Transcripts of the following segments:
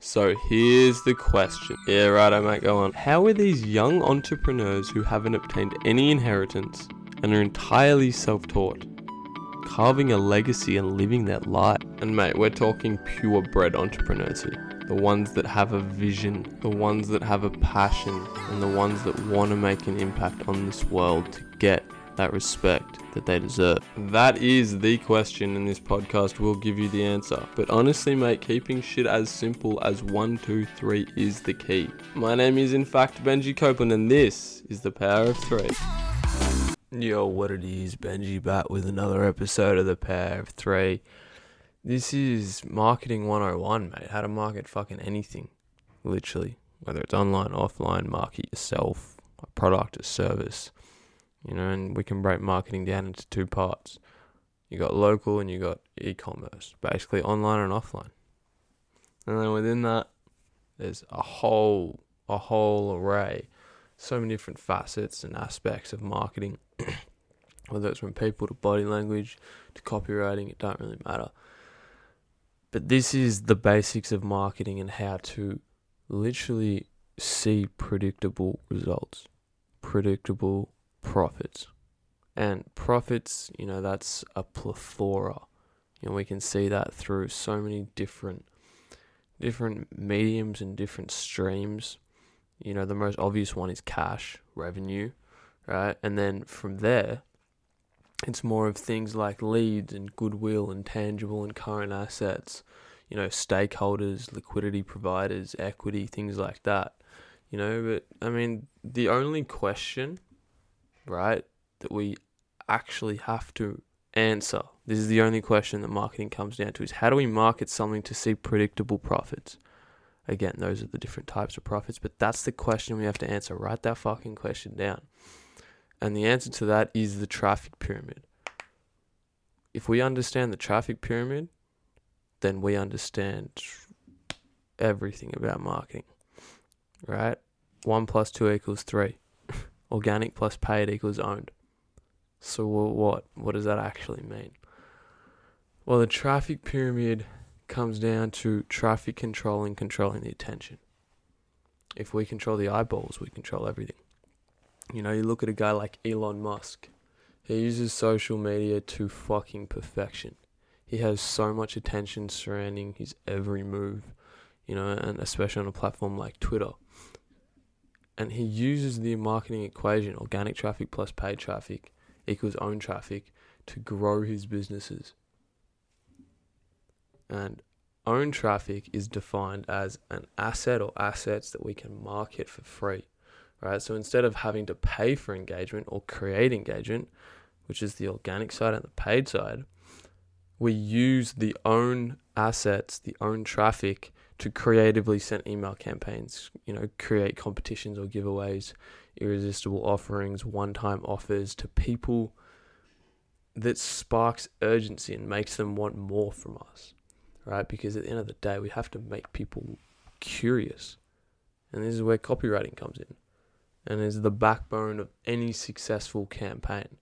So here's the question. Yeah, right, I might go on. How are these young entrepreneurs who haven't obtained any inheritance and are entirely self taught carving a legacy and living that life? And mate, we're talking purebred entrepreneurs here. The ones that have a vision, the ones that have a passion, and the ones that want to make an impact on this world to get that respect that they deserve? That is the question, and this podcast will give you the answer. But honestly, mate, keeping shit as simple as one, two, three is the key. My name is, in fact, Benji Copeland, and this is the Power of Three. Yo, what it is, Benji back with another episode of the Power of Three. This is Marketing 101, mate. How to market fucking anything, literally. Whether it's online, offline, market yourself, a product, a service you know, and we can break marketing down into two parts. You got local and you got e-commerce, basically online and offline. And then within that, there's a whole a whole array, so many different facets and aspects of marketing. Whether it's from people to body language to copywriting, it don't really matter. But this is the basics of marketing and how to literally see predictable results, predictable profits. And profits, you know, that's a plethora. You know, we can see that through so many different different mediums and different streams. You know, the most obvious one is cash, revenue, right? And then from there, it's more of things like leads and goodwill and tangible and current assets, you know, stakeholders, liquidity providers, equity, things like that. You know, but I mean, the only question right, that we actually have to answer. This is the only question that marketing comes down to is how do we market something to see predictable profits? Again, those are the different types of profits, but that's the question we have to answer. Write that fucking question down. And the answer to that is the traffic pyramid. If we understand the traffic pyramid, then we understand everything about marketing. Right? One plus two equals three organic plus paid equals owned. So what what does that actually mean? Well, the traffic pyramid comes down to traffic controlling controlling the attention. If we control the eyeballs, we control everything. You know, you look at a guy like Elon Musk. He uses social media to fucking perfection. He has so much attention surrounding his every move, you know, and especially on a platform like Twitter and he uses the marketing equation organic traffic plus paid traffic equals own traffic to grow his businesses. And own traffic is defined as an asset or assets that we can market for free, right? So instead of having to pay for engagement or create engagement, which is the organic side and the paid side, we use the own assets, the own traffic to creatively send email campaigns, you know, create competitions or giveaways, irresistible offerings, one time offers to people that sparks urgency and makes them want more from us, right? Because at the end of the day, we have to make people curious. And this is where copywriting comes in and is the backbone of any successful campaign.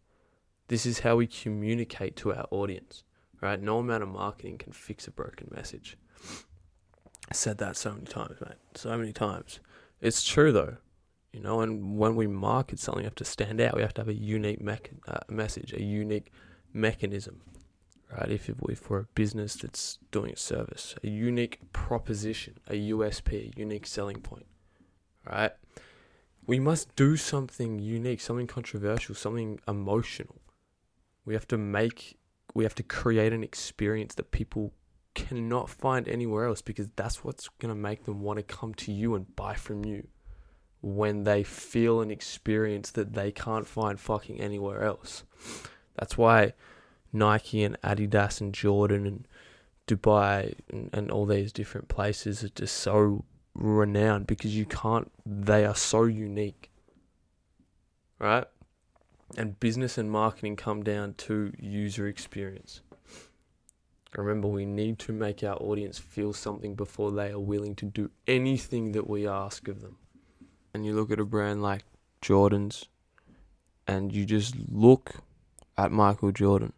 This is how we communicate to our audience, right? No amount of marketing can fix a broken message said that so many times, mate. So many times. It's true though, you know. And when we market something, we have to stand out. We have to have a unique mech- uh, message, a unique mechanism, right? If if we're a business that's doing a service, a unique proposition, a USP, a unique selling point, right? We must do something unique, something controversial, something emotional. We have to make, we have to create an experience that people cannot find anywhere else because that's what's going to make them want to come to you and buy from you when they feel an experience that they can't find fucking anywhere else. That's why Nike and Adidas and Jordan and Dubai and, and all these different places are just so renowned because you can't, they are so unique. Right? And business and marketing come down to user experience. Remember, we need to make our audience feel something before they are willing to do anything that we ask of them. And you look at a brand like Jordan's, and you just look at Michael Jordan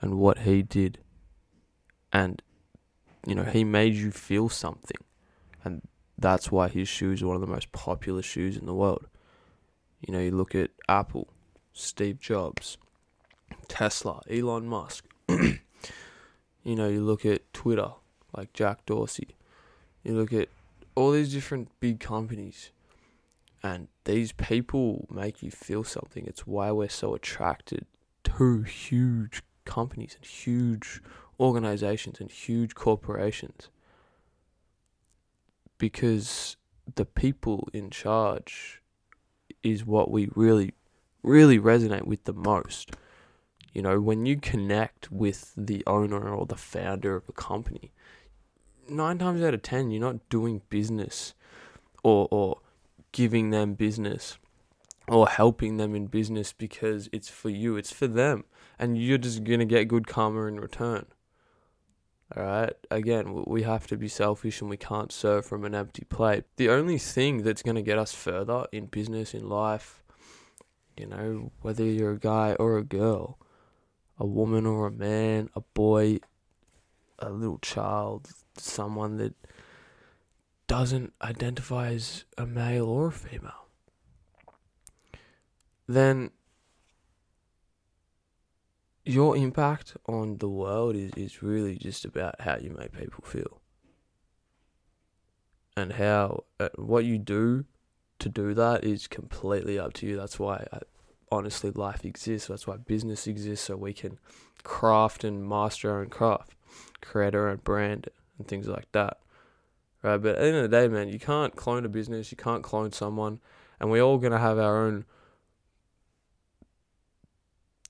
and what he did. And, you know, he made you feel something, And that's why his shoes are one of the most popular shoes in the world. You know, you look at Apple, Steve Jobs, Tesla, Elon Musk. You know, you look at Twitter, like Jack Dorsey. You look at all these different big companies, and these people make you feel something. It's why we're so attracted to huge companies and huge organizations and huge corporations because the people in charge is what we really, really resonate with the most. You know, when you connect with the owner or the founder of a company, nine times out of ten, you're not doing business or, or giving them business or helping them in business because it's for you, it's for them. And you're just going to get good karma in return. All right. Again, we have to be selfish and we can't serve from an empty plate. The only thing that's going to get us further in business, in life, you know, whether you're a guy or a girl, a woman or a man, a boy, a little child, someone that doesn't identify as a male or a female, then your impact on the world is, is really just about how you make people feel. And how uh, what you do to do that is completely up to you. That's why I, honestly life exists that's why business exists so we can craft and master our own craft create our own brand and things like that right but at the end of the day man you can't clone a business you can't clone someone and we're all going to have our own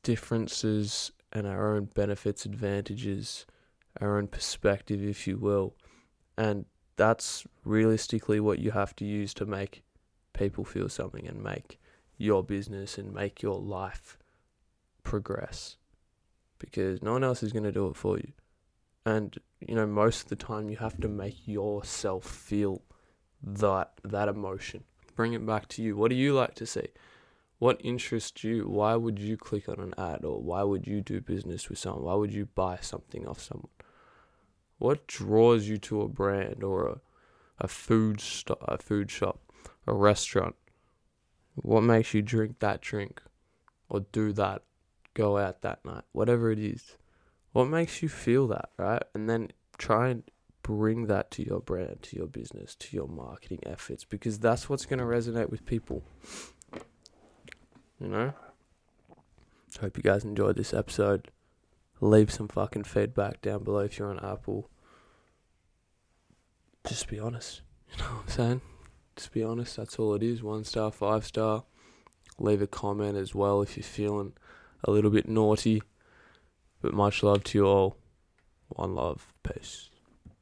differences and our own benefits, advantages, our own perspective, if you will. And that's realistically what you have to use to make people feel something and make your business and make your life progress. Because no one else is going to do it for you. And, you know, most of the time you have to make yourself feel that that emotion. Bring it back to you. What do you like to see? what interests you? Why would you click on an ad or why would you do business with someone? Why would you buy something off someone? What draws you to a brand or a, a food st- a food shop, a restaurant? What makes you drink that drink or do that, go out that night, whatever it is? What makes you feel that, right? And then try and bring that to your brand, to your business, to your marketing efforts because that's what's going to resonate with people. You know? Hope you guys enjoyed this episode. Leave some fucking feedback down below if you're on Apple. Just be honest. You know what I'm saying? Just be honest. That's all it is. One star, five star. Leave a comment as well if you're feeling a little bit naughty. But much love to you all. One love. Peace.